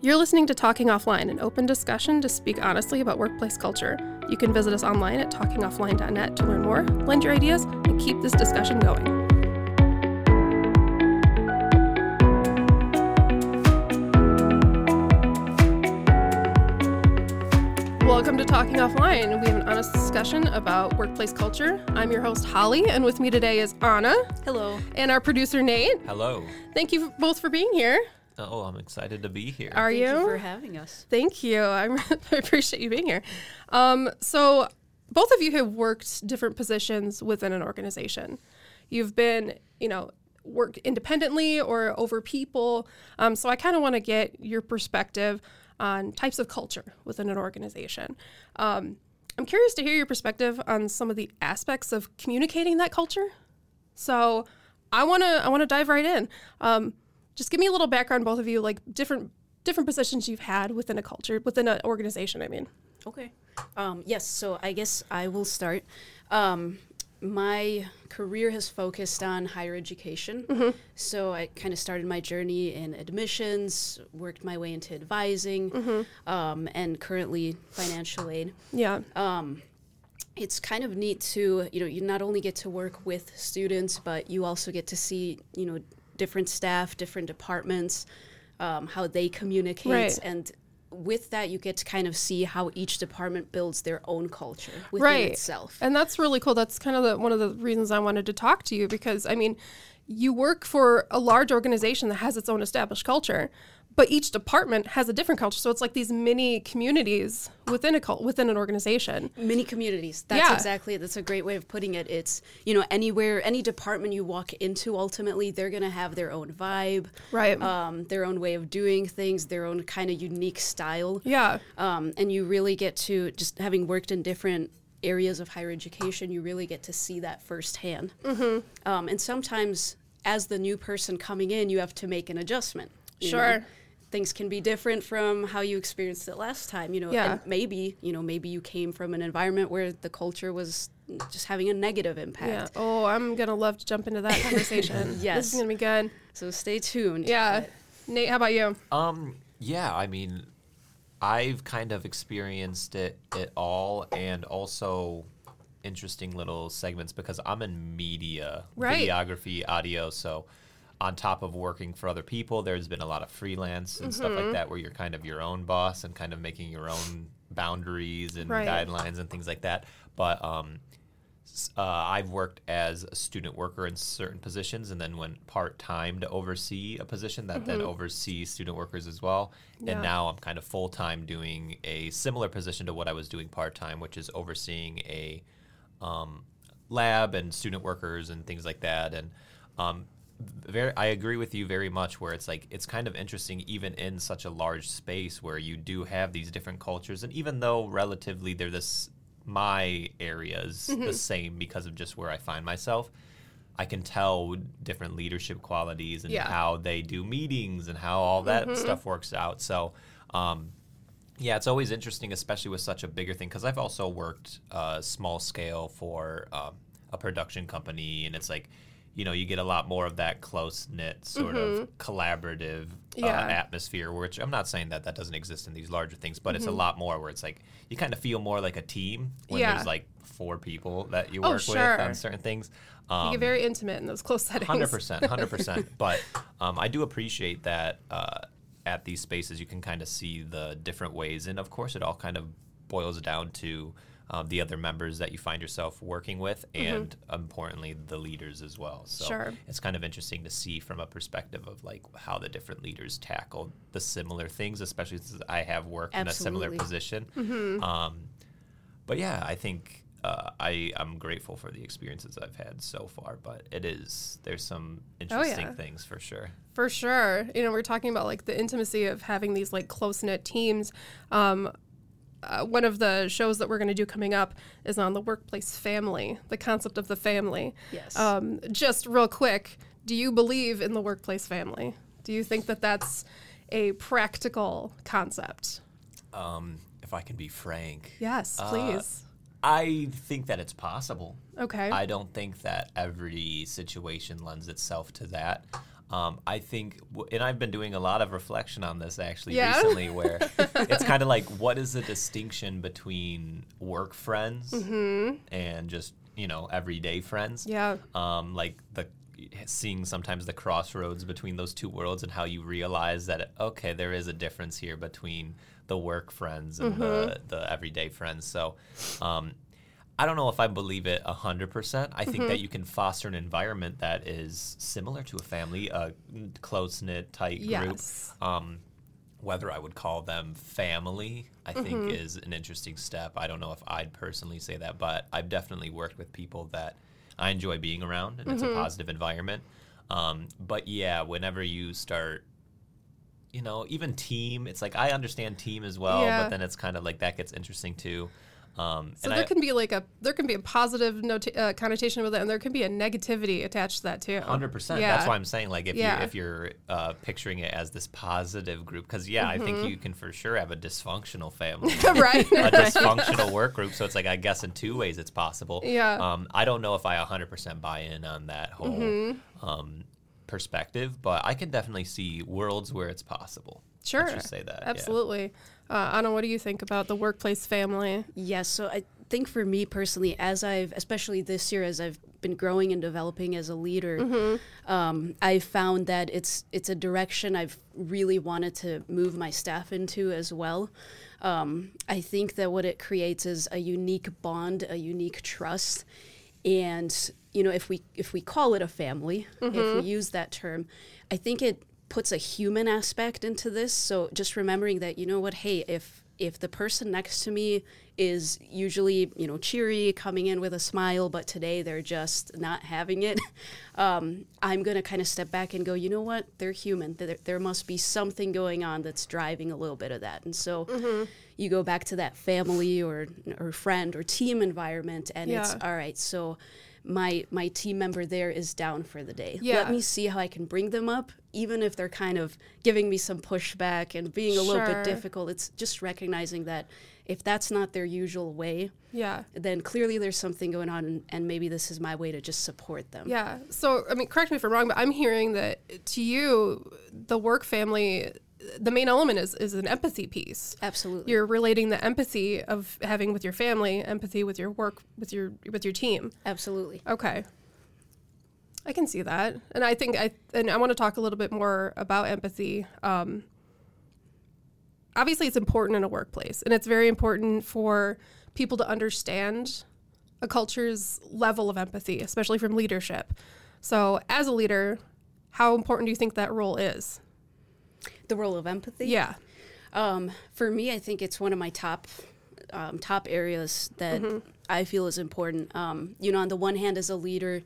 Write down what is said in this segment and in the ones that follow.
You're listening to Talking Offline, an open discussion to speak honestly about workplace culture. You can visit us online at talkingoffline.net to learn more, lend your ideas, and keep this discussion going. Welcome to Talking Offline. We have an honest discussion about workplace culture. I'm your host, Holly, and with me today is Anna. Hello. And our producer, Nate. Hello. Thank you both for being here. Oh, I'm excited to be here. Are Thank you? you for having us. Thank you. I'm, I appreciate you being here. Um, so, both of you have worked different positions within an organization. You've been, you know, worked independently or over people. Um, so, I kind of want to get your perspective on types of culture within an organization. Um, I'm curious to hear your perspective on some of the aspects of communicating that culture. So, I want to I want to dive right in. Um, just give me a little background, both of you, like different different positions you've had within a culture, within an organization. I mean, Okay. Um, yes, so I guess I will start. Um, my career has focused on higher education. So I kind of started my journey in admissions, worked my way into advising, um, and currently financial aid. yeah, it's kind of neat to you know you not only get to work with students but you also get to see you know different staff different departments um, how they communicate Right. and with that you get to kind of see how each department builds their own culture within right. itself And that's really cool. That's kind of the, one of the reasons I wanted to talk to you because I mean, you work for a large organization that has its own established culture, but each department has a different culture. So it's like these mini communities within a cult, within an organization. mini communities that's Yeah. exactly that's a great way of putting it it's you know anywhere any department you walk into ultimately they're going to have their own vibe Right. um, their own way of doing things their own kind of unique style Yeah. um, and you really get to just having worked in different areas of higher education you really get to see that firsthand mm-hmm. um, and sometimes as the new person coming in you have to make an adjustment you know. Sure. things can be different from how you experienced it last time you know Yeah. and maybe you know maybe you came from an environment where the culture was just having a negative impact Yeah. impact Oh, I'm gonna love to jump into that conversation. This is gonna be good. so stay tuned Yeah. Nate, how about you? Um, yeah, I mean, I've kind of experienced it, it all and also interesting little segments because I'm in media, Right. videography, audio, so on top of working for other people, there's been a lot of freelance and stuff Mm-hmm. like that where you're kind of your own boss and kind of making your own boundaries and Right. guidelines and things like that. But um, uh, I've worked as a student worker in certain positions and then went part time to oversee a position that then oversees student workers as well. Mm-hmm. Yeah. And now I'm kind of full time doing a similar position to what I was doing part time, which is overseeing a um, lab and student workers and things like that. And um, very, I agree with you very much. Where it's like it's kind of interesting, even in such a large space where you do have these different cultures, and even though relatively they're this, my areas the same because of just where I find myself. I can tell different leadership qualities and Yeah. how they do meetings and how all that stuff works out. So, um, yeah, it's always interesting, especially with such a bigger thing, because I've also worked uh, small scale for um, a production company, and it's like, you know, you get a lot more of that close knit sort of collaborative Mm-hmm. Yeah. uh, atmosphere. Which I'm not saying that that doesn't exist in these larger things, but it's Mm-hmm. a lot more where it's like you kind of feel more like a team when Yeah. there's like four people that you Oh, work sure. with on certain things. You Um, get very intimate in those close settings. Hundred percent, hundred percent. But um, I do appreciate that uh, at these spaces you can kind of see the different ways, and of course, it all kind of boils down to um, the other members that you find yourself working with, and importantly, the leaders as well. So Mm-hmm. Sure. it's kind of interesting to see from a perspective of like how the different leaders tackle the similar things, especially since I have worked in a similar position. Mm-hmm. Um, but yeah, I think uh, I I'm grateful for the experiences I've had so far. But it is there's some interesting Oh, yeah. things for sure. For sure. You know, we're talking about like the intimacy of having these like close knit teams. Um, uh, one of the shows that we're going to do coming up is on the workplace family, the concept of the family. Yes. Um, just real quick, do you believe in the workplace family? Do you think that that's a practical concept? Um, if I can be frank, Yes, Uh, please. I think that it's possible. okay. I don't think that every situation lends itself to that. Um, I think, and I've been doing a lot of reflection on this actually Yeah. recently, where it's kind of like, what is the distinction between work friends and just you know everyday friends? Yeah. um, like the seeing sometimes the crossroads between those two worlds and how you realize that okay there is a difference here between the work friends and the, the everyday friends so um, i don't know if i believe it 100% i think that you can foster an environment that is similar to a family a close-knit tight group Yes. um, whether I would call them family, I think is an interesting step. I don't know if I'd personally say that, but I've definitely worked with people that I enjoy being around, and it's a positive environment. Um, but yeah, whenever you start, you know, even team, it's like I understand team as well, Yeah. but then it's kind of like that gets interesting too. Um, So and there I, can be like a there can be a positive nota- uh, connotation with it, and there can be a negativity attached to that too. Hundred percent. Yeah. That's why I'm saying, like, if Yeah. you if you're uh, picturing it as this positive group, because yeah, I think you can for sure have a dysfunctional family, right. a dysfunctional work group. So it's like I guess in two ways it's possible. Yeah. Um, I don't know if I 100% buy in on that whole Mm-hmm. um, perspective, but I can definitely see worlds where it's possible. Sure. Let's just say that. yeah. Absolutely. Uh, Anna, what do you think about the workplace family? Yes, so I think for me personally, as I've, especially this year, as I've been growing and developing as a leader, um, I found that it's it's a direction I've really wanted to move my staff into as well. Um, I think that what it creates is a unique bond, a unique trust, and you know, if we if we call it a family, if we use that term, I think it puts a human aspect into this. So just remembering that, you know what, hey, if if the person next to me is usually, you know, cheery, coming in with a smile, but today they're just not having it, um, I'm going to kind of step back and go, you know what, they're human. There, there must be something going on that's driving a little bit of that. And so you go back to that family or, or friend or team environment, and it's all right, so my my team member there is down for the day. Yeah. Let me see how I can bring them up, even if they're kind of giving me some pushback and being a little bit difficult. It's just recognizing that if that's not their usual way, Yeah. then clearly there's something going on, and, and maybe this is my way to just support them. Yeah. So, I mean, correct me if I'm wrong, but I'm hearing that to you, the work family, the main element is, is an empathy piece. Absolutely. You're relating the empathy of having with your family, empathy with your work, with your with your team. Absolutely. Okay. I can see that, and I think I and I want to talk a little bit more about empathy. Um, obviously, it's important in a workplace, and it's very important for people to understand a culture's level of empathy, especially from leadership. So, as a leader, how important do you think that role is? The role of empathy. Yeah. Um, for me, I think it's one of my top um, top areas that I feel is important. Um, you know, on the one hand, as a leader,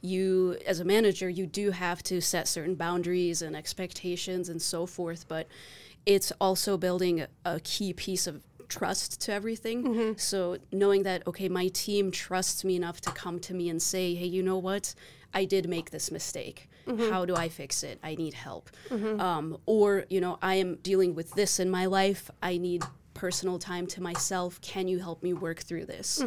you as a manager, you do have to set certain boundaries and expectations and so forth, but it's also building a, key piece of trust to everything. Mm-hmm. So knowing that okay, my team trusts me enough to come to me and say, "Hey, you know what? I did make this mistake. Mm-hmm. How do I fix it? I need help." Mm-hmm. Um, or you know, I am dealing with this in my life. I need personal time to myself. Can you help me work through this?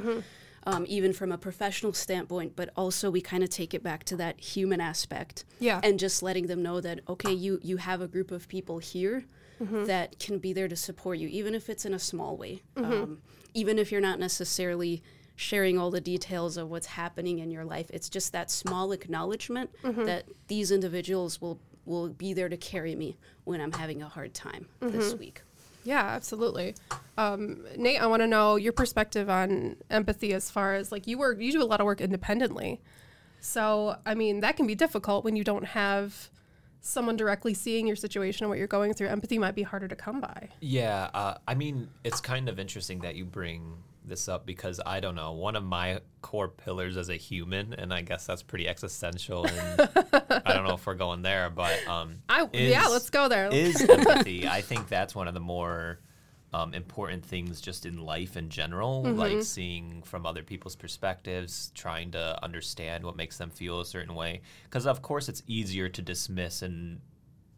Um, even from a professional standpoint, but also we kind of take it back to that human aspect Yeah. and just letting them know that okay you you have a group of people here Mm-hmm. that can be there to support you even if it's in a small way Mm-hmm. um, even if you're not necessarily sharing all the details of what's happening in your life it's just that small acknowledgment Mm-hmm. that these individuals will will be there to carry me when i'm having a hard time Mm-hmm. this week Yeah, absolutely. Um, Nate, I want to know your perspective on empathy as far as like you work, you do a lot of work independently. So, I mean, that can be difficult when you don't have someone directly seeing your situation and what you're going through. Empathy might be harder to come by. Yeah, uh, I mean, it's kind of interesting that you bring this up because I don't know, one of my core pillars as a human, and I guess that's pretty existential, and I don't know if we're going there, but um, I yeah, let's go there. is empathy. I think that's one of the more um, important things just in life in general, Mm-hmm. like seeing from other people's perspectives, trying to understand what makes them feel a certain way. Because of course, it's easier to dismiss and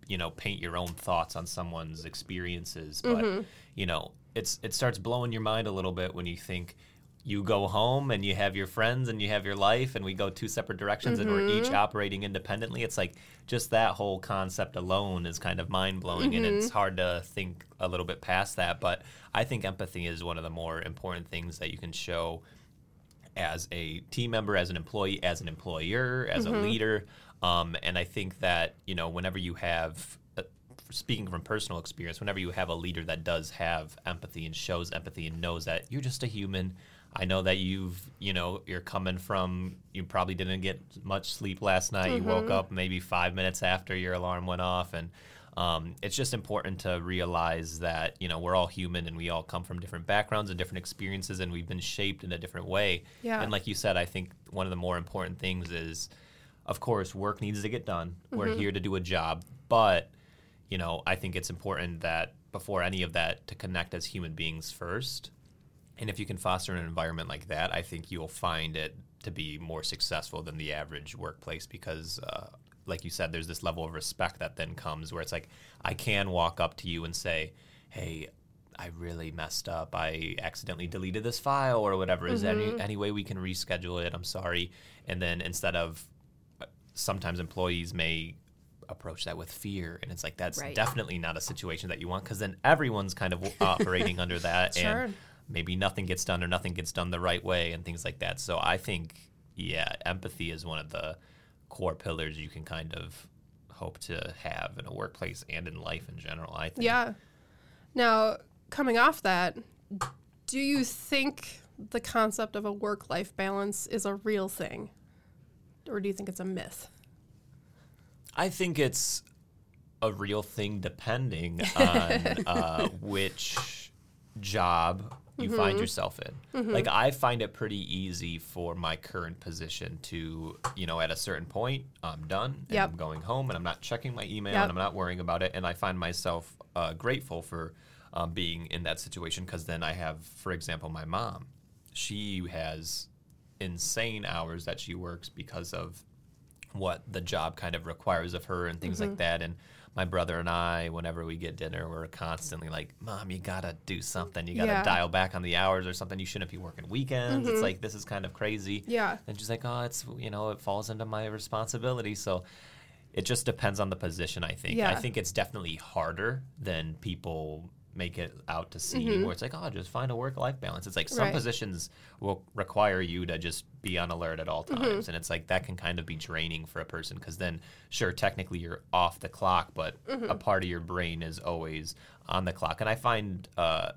you know paint your own thoughts on someone's experiences, but Mm-hmm. you know it's it starts blowing your mind a little bit when you think you go home and you have your friends and you have your life and we go two separate directions and we're each mm-hmm. operating independently. It's like just that whole concept alone is kind of mind-blowing and it's mm-hmm. hard to think a little bit past that but i think empathy is one of the more important things that you can show as a team member, as an employee, as an employer, as a mm-hmm. leader. Um, and I think that, you know, whenever you have, speaking from personal experience, whenever you have a leader that does have empathy and shows empathy and knows that you're just a human. I know that you've, you know, you're coming from, you probably didn't get much sleep last night. You woke up maybe five minutes after your alarm went off. And, um, it's just important to realize that you know we're all human and we all come from different backgrounds and different experiences and we've been shaped in a different way Yeah. and like you said i think one of the more important things is of course work needs to get done we're here to do a job but you know i think it's important that before any of that to connect as human beings first and if you can foster an environment like that, I think you'll find it to be more successful than the average workplace because, uh, like you said, there's this level of respect that then comes where it's like, I can walk up to you and say, hey, I really messed up. I accidentally deleted this file or whatever. Is there any, any way we can reschedule it? I'm sorry. And then instead of uh, sometimes employees may approach that with fear and it's like that's Right. definitely not a situation that you want because then everyone's kind of operating under that Sure. and maybe nothing gets done or nothing gets done the right way and things like that. So I think, yeah, empathy is one of the core pillars you can kind of hope to have in a workplace and in life in general. I think. Yeah. Now, coming off that, do you think the concept of a work life balance is a real thing? Or do you think it's a myth? I think it's a real thing depending on uh, which job you Mm-hmm. find yourself in. Like I find it pretty easy for my current position to, you know, at a certain point, I'm done and Yep. I'm going home and I'm not checking my email Yep. and I'm not worrying about it. And I find myself uh, grateful for um, being in that situation because then I have, for example, my mom. She has insane hours that she works because of what the job kind of requires of her and things Mm-hmm. like that. And my brother and I, whenever we get dinner, we're constantly like, "Mom, you gotta do something. You gotta Yeah. dial back on the hours or something. You shouldn't be working weekends. It's like this is kind of crazy." Mm-hmm. Yeah. And she's like, "Oh, it's you know, it falls into my responsibility." So it just depends on the position. I think. Yeah. I think it's definitely harder than people make it out to see where it's like oh just find a work life balance it's like some Mm-hmm. Right. positions will require you to just be on alert at all Mm-hmm. times and it's like that can kind of be draining for a person because then sure technically you're off the clock but Mm-hmm. a part of your brain is always on the clock and i find uh,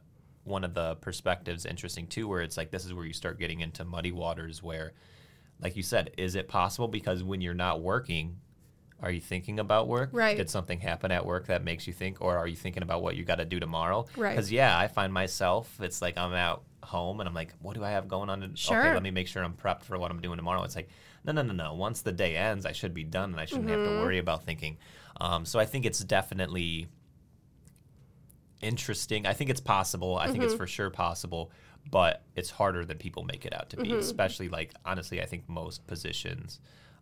one of the perspectives interesting too where it's like this is where you start getting into muddy waters where like you said is it possible because when you're not working are you thinking about work? Right. did something happen at work that makes you think or are you thinking about what you got to do tomorrow? Right. because yeah i find myself it's like i'm at home and i'm like what do i have going on? To, okay let me make sure i'm prepped for what i'm doing tomorrow. It's like no no no no. Once the day ends i should be done and i shouldn't have Mm-hmm. to worry about thinking. Um, so i think it's definitely interesting. I think it's possible. I think it's for sure possible but it's harder than people make it out to be especially like honestly i think most positions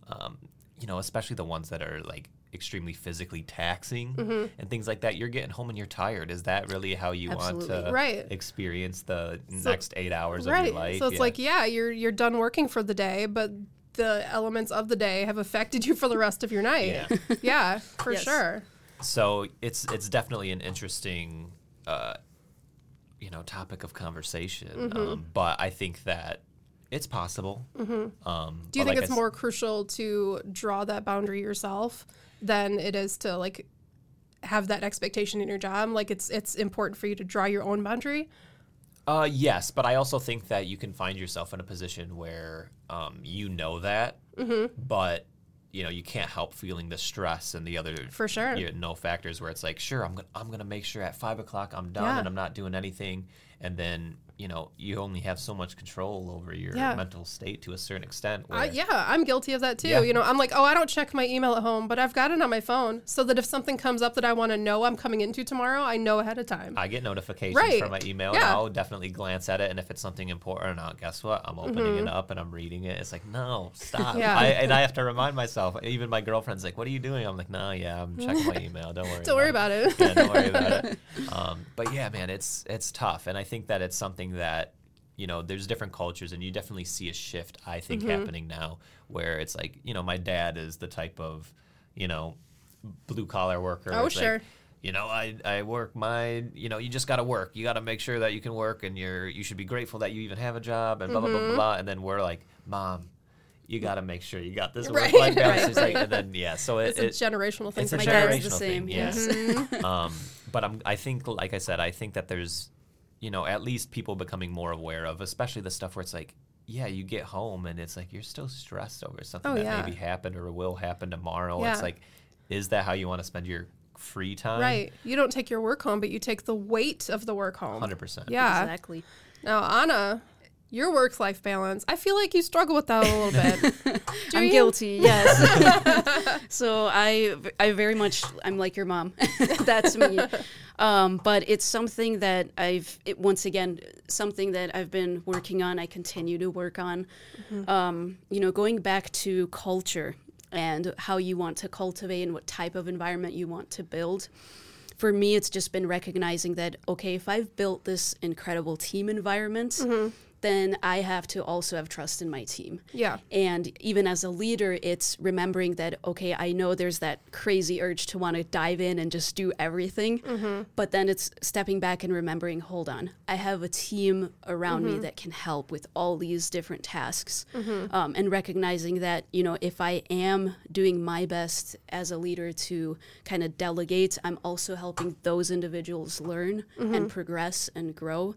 um, you know especially the ones that are like extremely physically taxing and things like that you're getting home and you're tired is that really how you want to Right. experience the So- next eight hours of your life so it's Yeah. like, yeah, you're you're done working for the day, but the elements of the day have affected you for the rest of your night. Yeah. Yeah, for Yes. sure. so it's it's definitely an interesting uh, you know topic of conversation Mm-hmm. um, but i think that it's possible um, Do you think like it's s- more crucial to draw that boundary yourself than it is to like have that expectation in your job? Like it's it's important for you to draw your own boundary. Uh, yes, but I also think that you can find yourself in a position where um, you know that, Mm-hmm. but you know you can't help feeling the stress and the other For sure. you know, factors where it's like, sure, I'm gonna I'm gonna make sure at five o'clock I'm done Yeah. and I'm not doing anything, and then you know you only have so much control over your Yeah. mental state to a certain extent. Where, I, yeah, I'm guilty of that too. Yeah. You know, I'm like, oh, I don't check my email at home, but I've got it on my phone so that if something comes up that I want to know I'm coming into tomorrow, I know ahead of time. I get notifications Right. from my email. Yeah. And I'll definitely glance at it, and if it's something important, I'll guess what? I'm opening it up and I'm reading it. It's like, no, stop. Mm-hmm. Yeah. I, and I have to remind myself. Even my girlfriend's like, "What are you doing?" I'm like, "No, yeah, I'm checking my email. Don't worry. don't worry about it. yeah, don't worry about it. Um, but yeah, man, it's it's tough, and I think that it's something that you know, there's different cultures, and you definitely see a shift. I think happening now, where it's like, you know, my dad is the type of, you know, blue collar worker. Oh, It's like, sure. you know, I, I work my, you know, you just got to work. You got to make sure that you can work, and you're you should be grateful that you even have a job, and blah blah blah Mm-hmm. blah. blah. And then we're like, mom. You got to make sure you got this Right. work-life balance. Right, like, and then yeah, so it, It's a it, generational thing. it's a My dad's sure. the generational same, thing, yes. Mm-hmm. um, but I'm, I think, like I said, I think that there's, you know, at least people becoming more aware of, especially the stuff where it's like, yeah, you get home and it's like you're still stressed over something Oh, that yeah. maybe happened or will happen tomorrow. Yeah. It's like, is that how you want to spend your free time? Right. You don't take your work home, but you take the weight of the work home. Hundred percent. Yeah. Exactly. Now, Anna, your work life balance, I feel like you struggle with that a little bit. I'm you? guilty. Yes. so I, I very much, I'm like your mom. That's me. Um, but it's something that I've, it, once again, something that I've been working on. I continue to work on. Um, you know, going back to culture and how you want to cultivate and what type of environment you want to build. For me, it's just been recognizing that okay, if I've built this incredible team environment, then I have to also have trust in my team. Yeah. And even as a leader, it's remembering that, okay, I know there's that crazy urge to want to dive in and just do everything. Mm-hmm. But then it's stepping back and remembering, hold on, I have a team around me mm-hmm. that can help with all these different tasks. Mm-hmm. Um, and recognizing that, you know, if I am doing my best as a leader to kind of delegate, I'm also helping those individuals learn and progress and grow.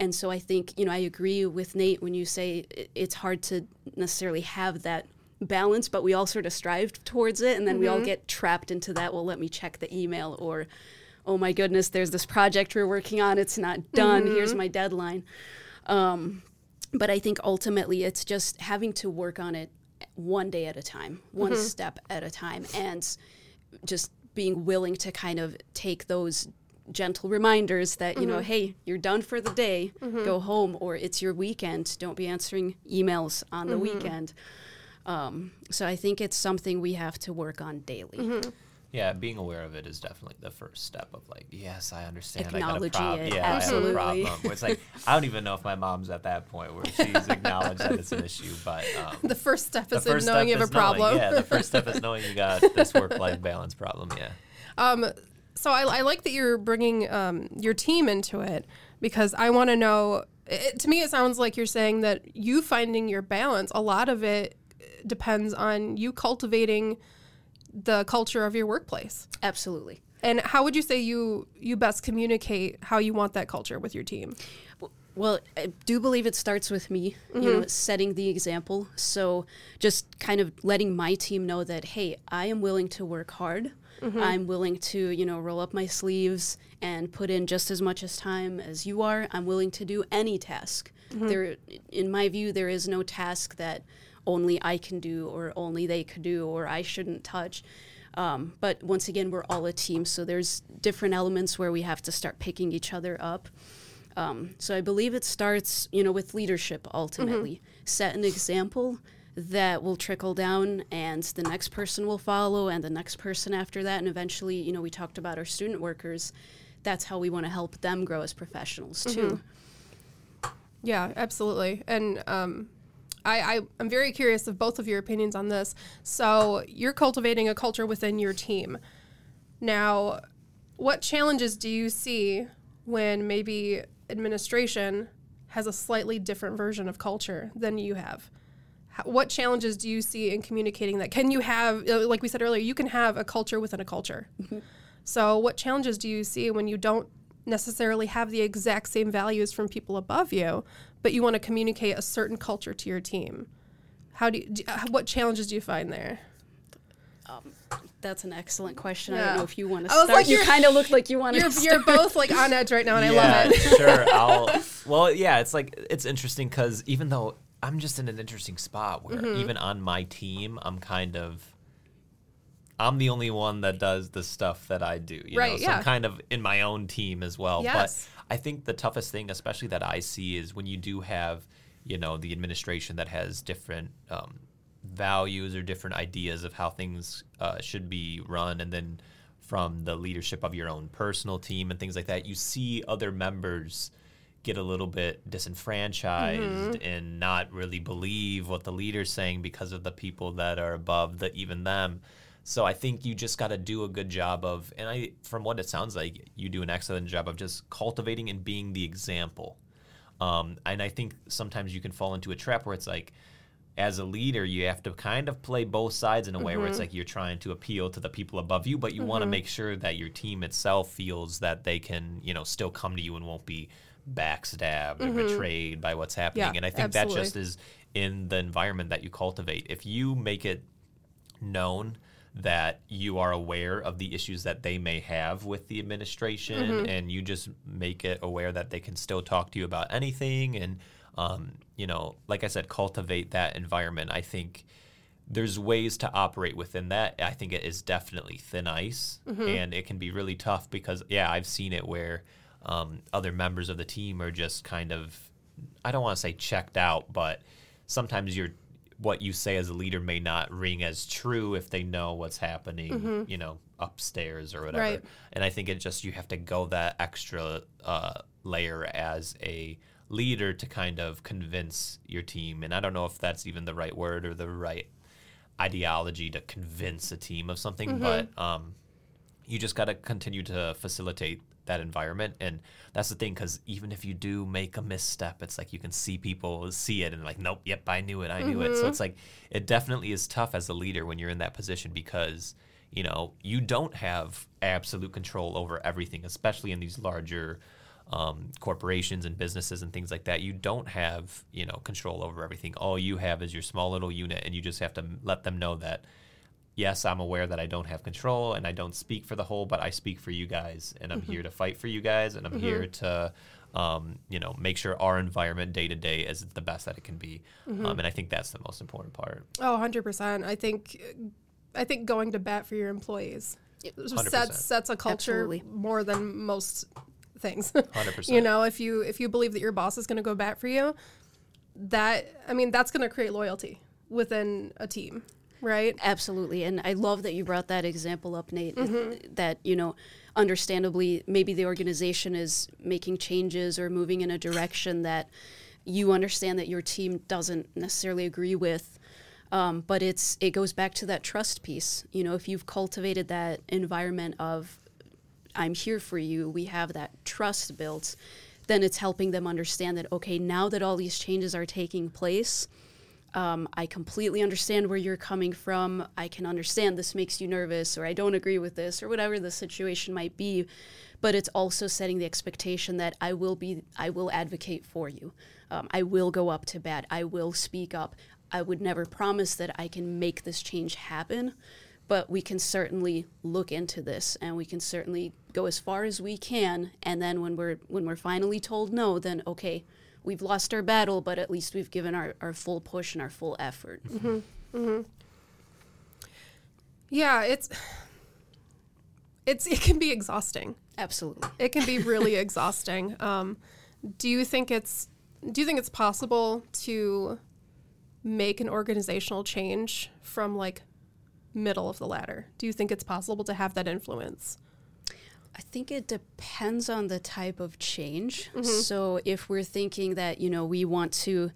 And so I think, you know, I agree with Nate when you say it's hard to necessarily have that balance, but we all sort of strive towards it. And then we all mm-hmm. get trapped into that. Well, let me check the email or, oh my goodness, there's this project we're working on. It's not done. Here's mm-hmm. my deadline. Um, but I think ultimately it's just having to work on it one day at a time, one mm-hmm. step at a time, and just being willing to kind of take those gentle reminders that you know hey you're done for the day go home or it's your weekend don't be answering emails on the weekend um, so i think it's something we have to work on daily Yeah, being aware of it is definitely the first step of like, yes, I understand. I got a problem. it, Yeah, I absolutely. have a problem. Where it's like I don't even know if my mom's at that point where she's acknowledged that it's an issue, but um, The first step the is in first knowing step you have a is knowing- problem. yeah, the first step is knowing you got this work-life balance problem. Yeah. Um, so I, I like that you're bringing um, your team into it because I want to know. It, to me, it sounds like you're saying that you finding your balance. A lot of it depends on you cultivating the culture of your workplace. absolutely And how would you say you you best communicate how you want that culture with your team? Well, I do believe it starts with me, you know, setting the example. So just kind of letting my team know that, hey, I am willing to work hard. I'm willing to, you know, roll up my sleeves and put in just as much as time as you are. I'm willing to do any task. There, in my view, there is no task that only I can do or only they could do or I shouldn't touch. Um, but once again, we're all a team, so there's different elements where we have to start picking each other up. Um, so I believe it starts, you know, with leadership ultimately. Set an example that will trickle down, and the next person will follow, and the next person after that, and eventually, you know, we talked about our student workers. That's how we want to help them grow as professionals too. Yeah, absolutely. And um, I, I, I'm very curious of both of your opinions on this. So you're cultivating a culture within your team. Now, what challenges do you see when maybe administration has a slightly different version of culture than you have? How, what challenges do you see in communicating that? Can you have, uh, like we said earlier, you can have a culture within a culture. So, what challenges do you see when you don't necessarily have the exact same values from people above you, but you want to communicate a certain culture to your team? How do you, do, uh, what challenges do you find there? That's an excellent question. I don't know if you want to I was start. like, you kind of look like you want You're, to. you're both like on edge right now, and I love it. sure. I'll. Well, yeah, it's like it's interesting because even though I'm just in an interesting spot where Mm-hmm. even on my team, I'm kind of. I'm the only one that does the stuff that I do, you know. Right, So yeah. I'm kind of in my own team as well. Yes. But I think the toughest thing, especially that I see, is when you do have, you know, the administration that has different um, values or different ideas of how things uh, should be run, and then from the leadership of your own personal team and things like that, you see other members get a little bit disenfranchised mm-hmm. and not really believe what the leader's saying because of the people that are above the even them. So I think you just got to do a good job of, and I, from what it sounds like, you do an excellent job of just cultivating and being the example. Um, and I think sometimes you can fall into a trap where it's like, as a leader, you have to kind of play both sides in a way where it's mm-hmm. like you're trying to appeal to the people above you, but you want to mm-hmm. make sure that your team itself feels that they can, you know, still come to you and won't be backstabbed or mm-hmm. betrayed by what's happening. Yeah, and I think absolutely. that just is in the environment that you cultivate. If you make it known that you are aware of the issues that they may have with the administration mm-hmm. and you just make it aware that they can still talk to you about anything and um, you know like i said cultivate that environment i think there's ways to operate within that i think it is definitely thin ice mm-hmm. and it can be really tough because yeah i've seen it where um, other members of the team are just kind of i don't want to say checked out but sometimes you're what you say as a leader may not ring as true if they know what's happening, you know, upstairs or whatever. Right. And I think it just you have to go that extra uh, layer as a leader to kind of convince your team. And I don't know if that's even the right word or the right ideology to convince a team of something, but um, you just got to continue to facilitate that environment. And that's the thing because even if you do make a misstep it's like you can see people see it and like nope yep i knew it i knew it. So it's like it definitely is tough as a leader when you're in that position because you know you don't have absolute control over everything especially in these larger um, corporations and businesses and things like that. You don't have you know control over everything. All you have is your small little unit and you just have to let them know that yes, I'm aware that I don't have control and I don't speak for the whole, but I speak for you guys, and I'm here to fight for you guys, and I'm here to, um, you know, make sure our environment day to day is the best that it can be, um, and I think that's the most important part. Oh, 100%. I think I think going to bat for your employees sets 100%. sets a culture Absolutely. more than most things. 100%. you know, if you if you believe that your boss is going to go bat for you, that I mean, that's going to create loyalty within a team, right? Absolutely. And I love that you brought that example up, Nate. That, you know, understandably, maybe the organization is making changes or moving in a direction that you understand that your team doesn't necessarily agree with. Um, but it's it goes back to that trust piece. You know, if you've cultivated that environment of I'm here for you, we have that trust built, then it's helping them understand that okay, now that all these changes are taking place, um, I completely understand where you're coming from. I can understand this makes you nervous, or I don't agree with this, or whatever the situation might be. But it's also setting the expectation that I will be, I will advocate for you. Um, I will go up to bat. I will speak up. I would never promise that I can make this change happen, but we can certainly look into this, and we can certainly go as far as we can. And then when we're when we're finally told no, then okay, we've lost our battle, but at least we've given our, our full push and our full effort. Yeah, it's it's it can be exhausting. Absolutely. It can be really exhausting. Um, do you think it's do you think it's possible to make an organizational change from like middle of the ladder? Do you think it's possible to have that influence? I think it depends on the type of change. So if we're thinking that, you know, we want to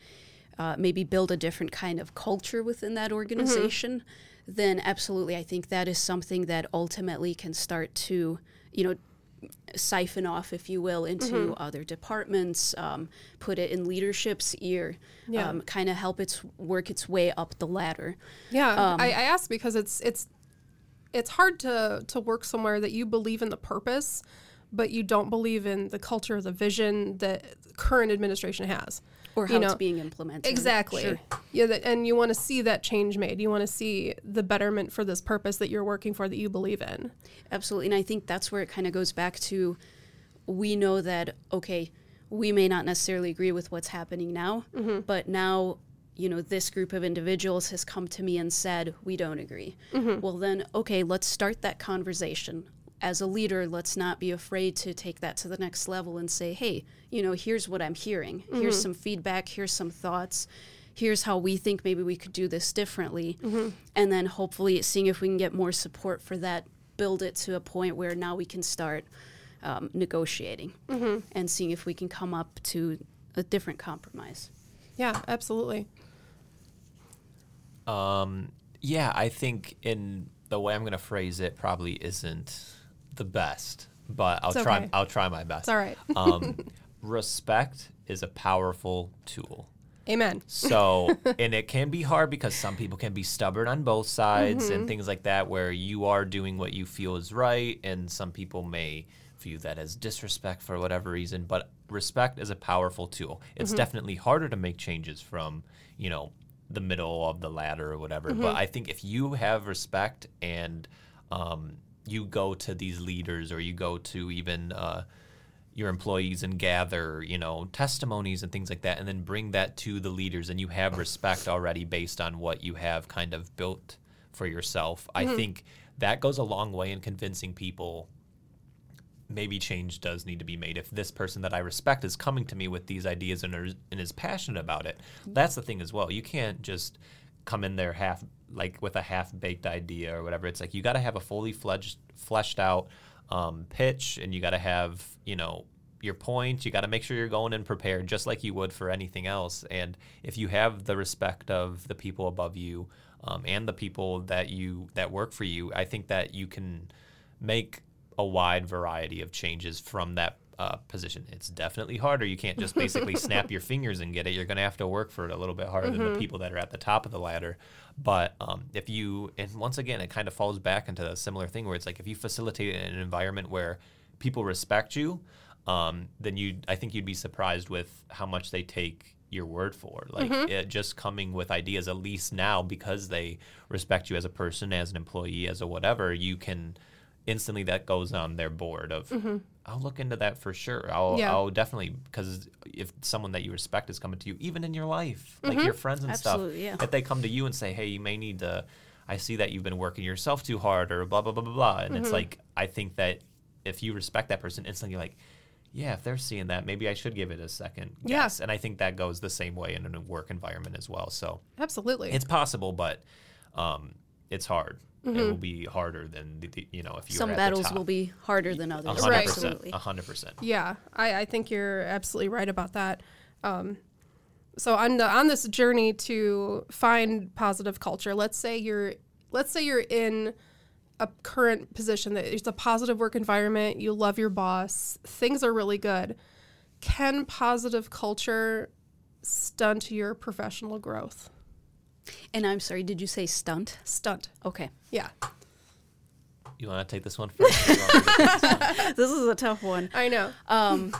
uh, maybe build a different kind of culture within that organization, then absolutely, I think that is something that ultimately can start to, you know, siphon off, if you will, into other departments, um, put it in leadership's ear, Yeah. um, kind of help its work its way up the ladder. Yeah, I, I ask because it's it's it's hard to to work somewhere that you believe in the purpose, but you don't believe in the culture, the vision that the current administration has. Or how You it's know, being implemented. Exactly. Sure. Yeah, that, and you want to see that change made. You want to see the betterment for this purpose that you're working for that you believe in. Absolutely. And I think that's where it kind of goes back to we know that, okay, we may not necessarily agree with what's happening now, mm-hmm. but now, you know, this group of individuals has come to me and said, we don't agree. Mm-hmm. Well, then, okay, let's start that conversation. As a leader, let's not be afraid to take that to the next level and say, hey, you know, here's what I'm hearing. Mm-hmm. Here's some feedback. Here's some thoughts. Here's how we think maybe we could do this differently. Mm-hmm. And then hopefully seeing if we can get more support for that, build it to a point where now we can start um, negotiating and seeing if we can come up to a different compromise. Yeah, absolutely. Um, yeah, I think in the way I'm going to phrase it probably isn't the best, but I'll It's try. okay. I'll try my best. It's all right. um, respect is a powerful tool. Amen. So, and it can be hard because some people can be stubborn on both sides Mm-hmm. and things like that, where you are doing what you feel is right, and some people may view that as disrespect for whatever reason. But respect is a powerful tool. It's Mm-hmm. definitely harder to make changes from, you know, the middle of the ladder or whatever. Mm-hmm. But I think if you have respect and um, you go to these leaders or you go to even uh, your employees and gather, you know, testimonies and things like that, and then bring that to the leaders, and you have respect already based on what you have kind of built for yourself. I think that goes a long way in convincing people maybe change does need to be made. If this person that I respect is coming to me with these ideas and, are, and is passionate about it, that's the thing as well. You can't just come in there half like with a half baked idea or whatever. It's like you got to have a fully fledged, fleshed out um, pitch, and you got to have you know your point. You got to make sure you're going in prepared, just like you would for anything else. And if you have the respect of the people above you um, and the people that you that work for you, I think that you can make a wide variety of changes from that uh, position. It's definitely harder. You can't just basically snap your fingers and get it. You're going to have to work for it a little bit harder than the people that are at the top of the ladder. But um, if you, and once again, it kind of falls back into a similar thing where it's like if you facilitate an environment where people respect you, um, then you, I think you'd be surprised with how much they take your word for. Like it just coming with ideas, at least now, because they respect you as a person, as an employee, as a whatever, you can instantly that goes on their board of mm-hmm. I'll look into that for sure. I'll Yeah. I'll definitely because if someone that you respect is coming to you, even in your life, like mm-hmm. your friends and Absolutely, stuff, yeah. if they come to you and say, "Hey, you may need to," I see that you've been working yourself too hard, or blah blah blah blah blah, and it's mm-hmm. like I think that if you respect that person, instantly you're like. Yeah, if they're seeing that, maybe I should give it a second Yeah. And I think that goes the same way in a work environment as well. So Absolutely. it's possible, but um, it's hard. It will be harder than the, the, you know if you Some were at battles the top. will be harder than others. hundred Right. Absolutely. A hundred percent. Yeah, I, I think you're absolutely right about that. Um, so on the on this journey to find positive culture, let's say you're let's say you're in a current position that it's a positive work environment, you love your boss, things are really good. Can positive culture stunt your professional growth? And I'm sorry, did you say stunt? Stunt. Okay. Yeah. You want to take this one first? or you want me to- this is a tough one. I know. Um,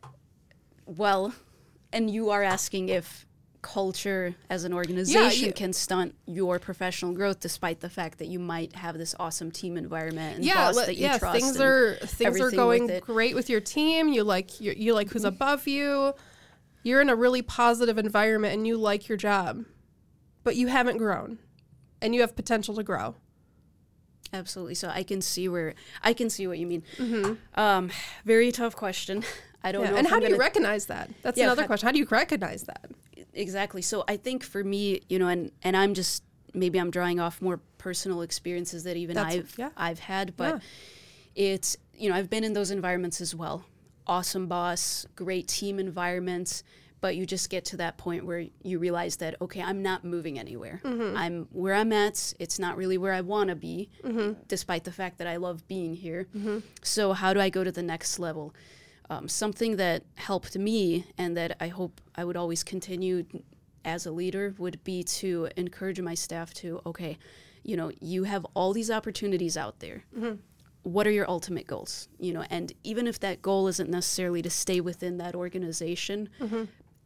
well, and you are asking if culture as an organization you- can stunt your professional growth despite the fact that you might have this awesome team environment and yeah, boss let- that you yeah. trust Things are things are going with great with your team. You like you, you like who's above you. You're in a really positive environment and you like your job, but you haven't grown, and you have potential to grow. Absolutely. So I can see where I can see what you mean. Um, very tough question. I don't Mm-hmm. Yeah. know. And how I'm do you recognize that? That's Yeah, another how- question. How do you recognize that? exactly so i think for me you know and and i'm just maybe i'm drawing off more personal experiences that even That's- i've yeah. i've had but it's you know i've been in those environments as well awesome boss great team environments but you just get to that point where you realize that okay i'm not moving anywhere. Mm-hmm. I'm where i'm at. It's not really where i want to be mm-hmm. despite the fact that i love being here. Mm-hmm. So how do i go to the next level? Um, something that helped me and that I hope I would always continue as a leader would be to encourage my staff to, okay, you know, you have all these opportunities out there. What are your ultimate goals? You know, and even if that goal isn't necessarily to stay within that organization,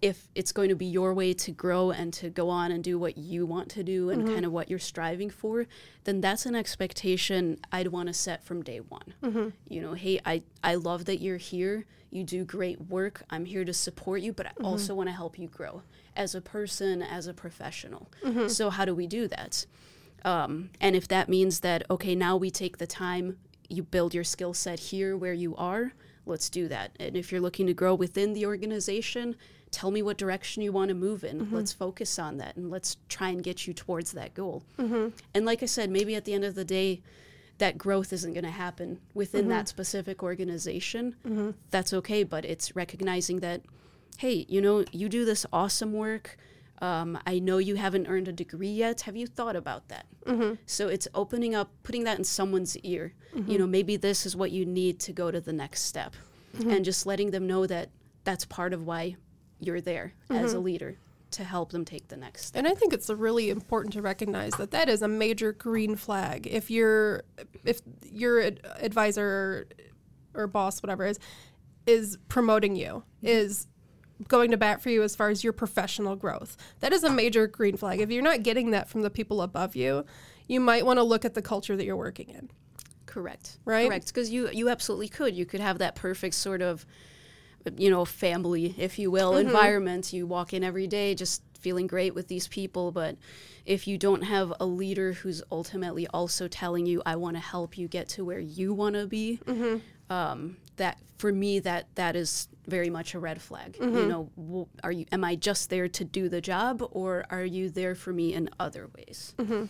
if it's going to be your way to grow and to go on and do what you want to do and mm-hmm. kind of what you're striving for, then that's an expectation I'd want to set from day one. Mm-hmm. You know, hey, I, I love that you're here. You do great work. I'm here to support you, but I mm-hmm. also want to help you grow as a person, as a professional. So, how do we do that? Um, and if that means that, okay, now we take the time, you build your skill set here where you are, let's do that. And if you're looking to grow within the organization, tell me what direction you want to move in. Mm-hmm. Let's focus on that and let's try and get you towards that goal. Mm-hmm. And like I said, maybe at the end of the day, that growth isn't going to happen within mm-hmm. that specific organization, that's okay. But it's recognizing that, hey, you know, you do this awesome work. Um, I know you haven't earned a degree yet. Have you thought about that? So it's opening up, putting that in someone's ear. You know, maybe this is what you need to go to the next step, and just letting them know that that's part of why you're there as a mm-hmm. leader to help them take the next step. And I think it's really important to recognize that that is a major green flag. If your if your advisor or, or boss, whatever is, is promoting you, mm-hmm. is going to bat for you as far as your professional growth, that is a major green flag. If you're not getting that from the people above you, you might want to look at the culture that you're working in. Correct. Right? Correct. Because you you absolutely could. You could have that perfect sort of, you know, family, if you will, Mm-hmm. environment. You walk in every day just feeling great with these people, but if you don't have a leader who's ultimately also telling you, "I want to help you get to where you want to be," Mm-hmm. um, that for me that that is very much a red flag. Mm-hmm. You know, are you am I just there to do the job, or are you there for me in other ways? Mm-hmm.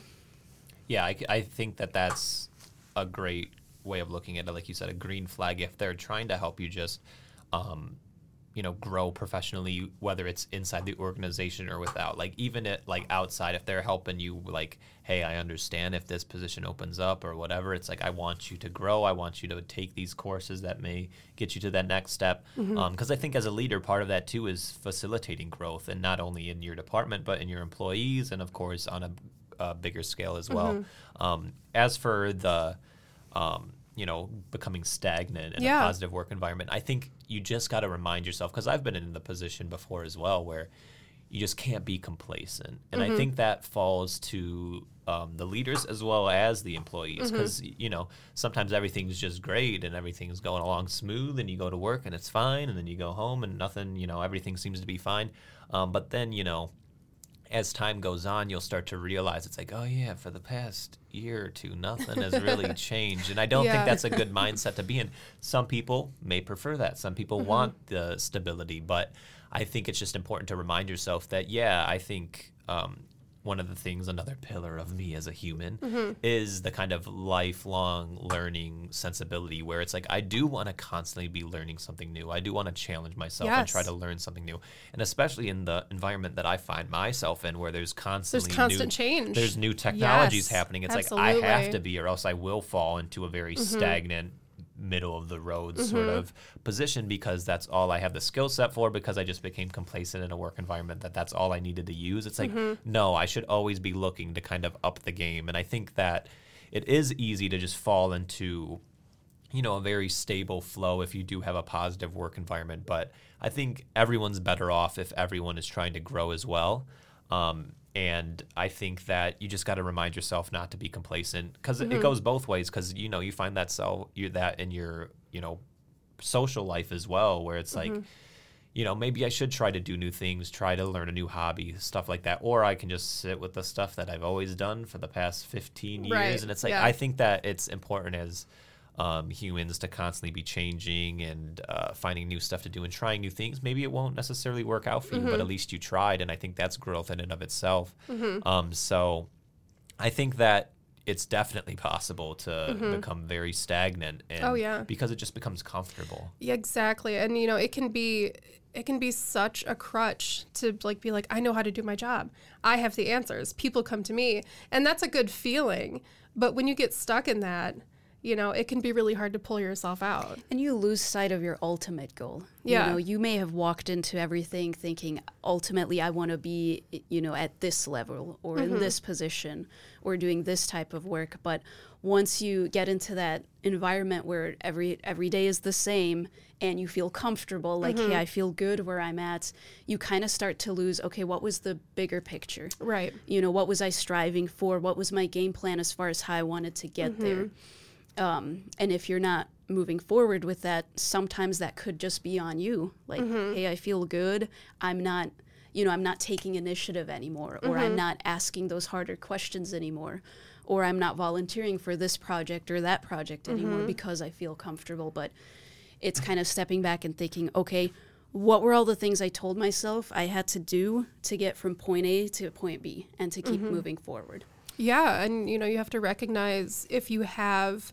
Yeah, I, I think that that's a great way of looking at it. Like you said, a green flag. If they're trying to help you just, um, you know, grow professionally, whether it's inside the organization or without, like even it like outside, if they're helping you, like, hey, I understand if this position opens up or whatever. It's like I want you to grow. I want you to take these courses that may get you to that next step. Because I think as a leader, part of that too is facilitating growth, and not only in your department but in your employees, and of course on a uh, bigger scale as well. Um, as for the, um, you know, becoming stagnant in Yeah. a positive work environment, I think you just got to remind yourself because I've been in the position before as well where you just can't be complacent, and I think that falls to um, the leaders as well as the employees because you know sometimes everything's just great and everything's going along smooth, and you go to work and it's fine, and then you go home and nothing, you know, everything seems to be fine, um, but then you know as time goes on, you'll start to realize it's like, oh yeah, for the past year or two, nothing has really changed, and I don't Yeah. think that's a good mindset to be in. Some people may prefer that. Some people want the stability, but I think it's just important to remind yourself that yeah, I think. Um, one of the things, another pillar of me as a human, is the kind of lifelong learning sensibility where it's like I do want to constantly be learning something new. I do want to challenge myself and try to learn something new. And especially in the environment that I find myself in where there's constantly there's constant new, change. There's new technologies Yes, happening. It's like I have. Mm-hmm. to be or else I will fall into a very stagnant middle of the road sort of position because that's all I have the skill set for because I just became complacent in a work environment that that's all I needed to use. It's like Mm-hmm. no, I should always be looking to kind of up the game and I think that it is easy to just fall into you know a very stable flow if you do have a positive work environment but i think everyone's better off if everyone is trying to grow as well um, and i think that you just got to remind yourself not to be complacent because it mm-hmm. goes both ways because you know you find that so you that in your you know social life as well where it's like mm-hmm. you know, maybe I should try to do new things, try to learn a new hobby, stuff like that. Or I can just sit with the stuff that I've always done for the past 15 years. Right, And it's like, yeah. I think that it's important as um, humans to constantly be changing and uh, finding new stuff to do and trying new things. Maybe it won't necessarily work out for you, Mm-hmm. but at least you tried. And I think that's growth in and of itself. Um, so I think that it's definitely possible to become very stagnant and Mm-hmm. Oh, yeah. because it just becomes comfortable. Yeah, exactly. And you know, it can be it can be such a crutch to like be like I know how to do my job. I have the answers. People come to me, and that's a good feeling. But when you get stuck in that, you know, it can be really hard to pull yourself out. And you lose sight of your ultimate goal. Yeah. You know, you may have walked into everything thinking, ultimately, I want to be, you know, at this level or in mm-hmm. this position or doing this type of work. But once you get into that environment where every every day is the same and you feel comfortable, like, hey, mm-hmm. I feel good where I'm at, you kind of start to lose, okay, what was the bigger picture? Right. You know, what was I striving for? What was my game plan as far as how I wanted to get there? Mm-hmm. Um, and if you're not moving forward with that sometimes that could just be on you. Like mm-hmm. hey i feel good. I'm not you know i'm not taking initiative anymore or i'm mm-hmm. not asking those harder questions anymore or i'm not volunteering for this project or that project anymore mm-hmm. because i feel comfortable. But it's kind of stepping back and thinking okay what were all the things i told myself i had to do to get from point a to point b and to keep moving forward Yeah, and you know, you have to recognize if you have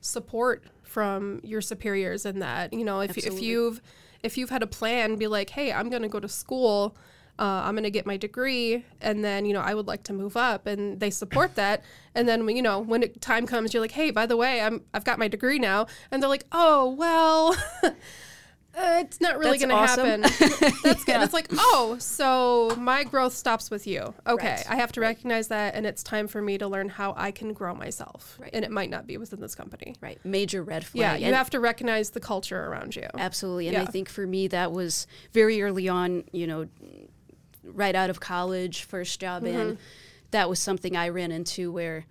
support from your superiors in that. You know, if if you've if you've had a plan, be like, hey, I'm going to go to school. Uh, I'm going to get my degree, and then you know I would like to move up, and they support that. And then you know when it, time comes, you're like, hey, by the way, I'm I've got my degree now, and they're like, oh well, uh, it's not really going to awesome. happen. That's good. It's like, oh, so my growth stops with you. Okay, Right. I have to recognize that, and it's time for me to learn how I can grow myself. Right. And it might not be within this company. Right. Major red flag. Yeah, you And- have to recognize the culture around you. Absolutely. And I think for me, that was very early on, you know, right out of college, first job Mm-hmm. in. That was something I ran into where,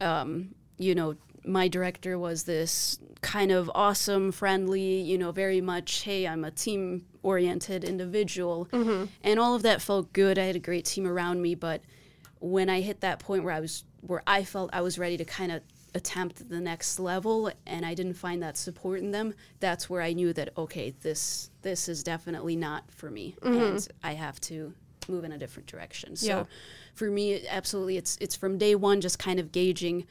um, you know, my director was this kind of awesome, friendly, you know, very much, hey, I'm a team oriented individual. Mm-hmm. And all of that felt good. I had a great team around me. But when I hit that point where I was, where I felt I was ready to kind of attempt the next level and I didn't find that support in them, that's where I knew that okay, this this is definitely not for me and I have to move in a different direction. So Yeah. for me absolutely it's it's from day 1 just kind of gauging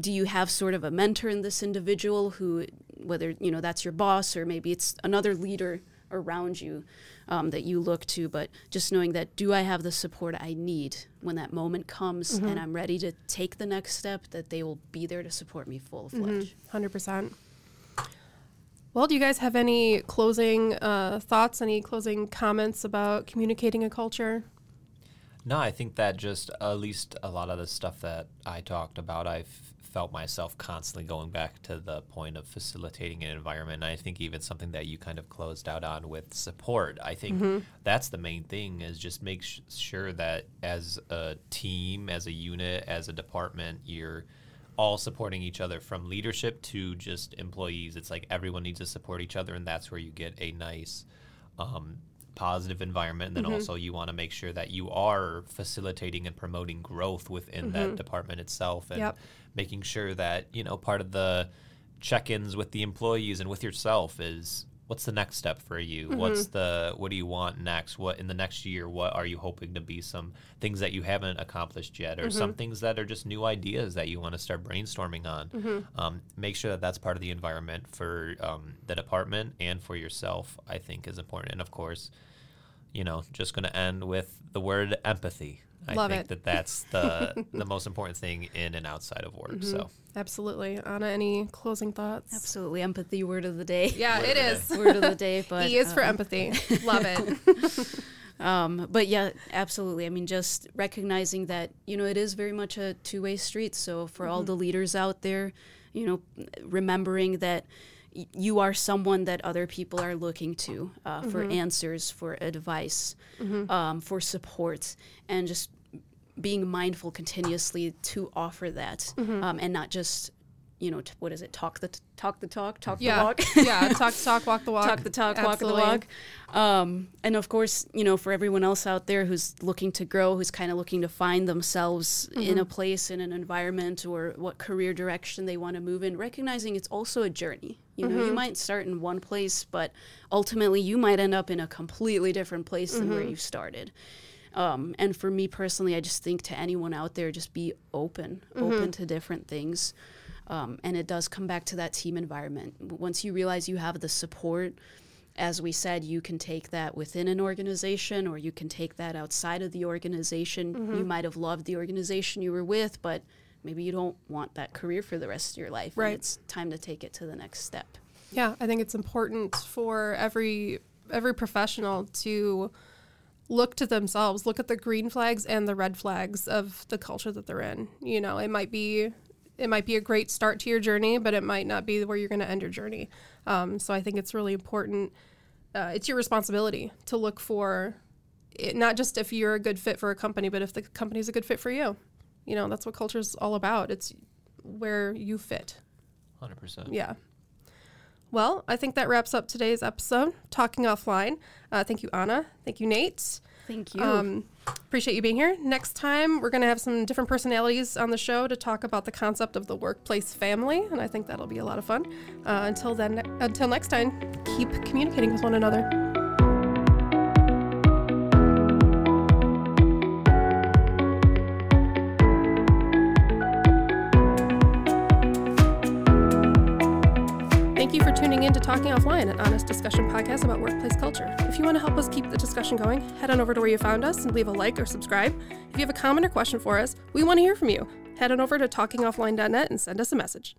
do you have sort of a mentor in this individual who whether you know that's your boss or maybe it's another leader around you um, that you look to but just knowing that do i have the support i need when that moment comes and i'm ready to take the next step that they will be there to support me full fledged Hundred percent. Well, do you guys have any closing uh, thoughts? Any closing comments about communicating a culture? No, I think that just at least a lot of the stuff that I talked about, I f- felt myself constantly going back to the point of facilitating an environment. And I think even something that you kind of closed out on with support. I think mm-hmm. that's the main thing is just make sh- sure that as a team, as a unit, as a department, you're all supporting each other from leadership to just employees. It's like everyone needs to support each other, and that's where you get a nice um, positive environment. And then mm-hmm. also, you want to make sure that you are facilitating and promoting growth within that mm-hmm. department itself, and Yep. Making sure that you know part of the check-ins with the employees and with yourself is what's the next step for you? What's the what do you want next? What in the next year what are you hoping to be? Some things that you haven't accomplished yet or some things that are just new ideas that you want to start brainstorming on. Um, make sure that that's part of the environment for um, the department and for yourself i think is important. And of course you know just going to end with the word empathy i Love think it. that that's the the most important thing in and outside of work so Absolutely. Anna, any closing thoughts? absolutely empathy word of the day Yeah, Word it of the is. word of the day but E is for um, empathy. Love it. Um, but yeah, absolutely. I mean, just recognizing that, you know, it is very much a two way street. So for all the leaders out there, you know, remembering that y- you are someone that other people are looking to uh, for answers, for advice, um, for support, and just being mindful continuously to offer that um, and not just, you know, t- what is it? Talk the t- talk the talk, talk the walk. yeah. Talk the talk, walk the walk. talk the talk, Absolutely. walk the walk. Um, and of course, you know, for everyone else out there who's looking to grow, who's kind of looking to find themselves in Mm-hmm. a place, in an environment, or what career direction they want to move in, recognizing it's also a journey. You know, Mm-hmm. you might start in one place, but ultimately you might end up in a completely different place than Mm-hmm. where you started. Um, and for me personally, I just think to anyone out there, just be open, Mm-hmm. open to different things. Um, and it does come back to that team environment. Once you realize you have the support, as we said, you can take that within an organization or you can take that outside of the organization. Mm-hmm. You might have loved the organization you were with, but maybe you don't want that career for the rest of your life. and Right. it's time to take it to the next step. Yeah, I think it's important for every every professional to look to themselves, look at the green flags and the red flags of the culture that they're in. You know, it might be it might be a great start to your journey, but it might not be where you're going to end your journey. Um, so I think it's really important. Uh, it's your responsibility to look for it, not just if you're a good fit for a company, but if the company's a good fit for you. You know, that's what culture is all about. It's where you fit. 100% Yeah. Well, I think that wraps up today's episode, Talking Offline. Uh, thank you, Anna. Thank you, Nate. Thank you. Um, appreciate you being here. Next time, we're going to have some different personalities on the show to talk about the concept of the workplace family, and I think that'll be a lot of fun. Uh, until then, until next time, keep communicating with one another. You for tuning in to Talking Offline, an honest discussion podcast about workplace culture. If you want to help us keep the discussion going, head on over to where you found us and leave a like or subscribe. If you have a comment or question for us, we want to hear from you. Head on over to talkingoffline.net and send us a message.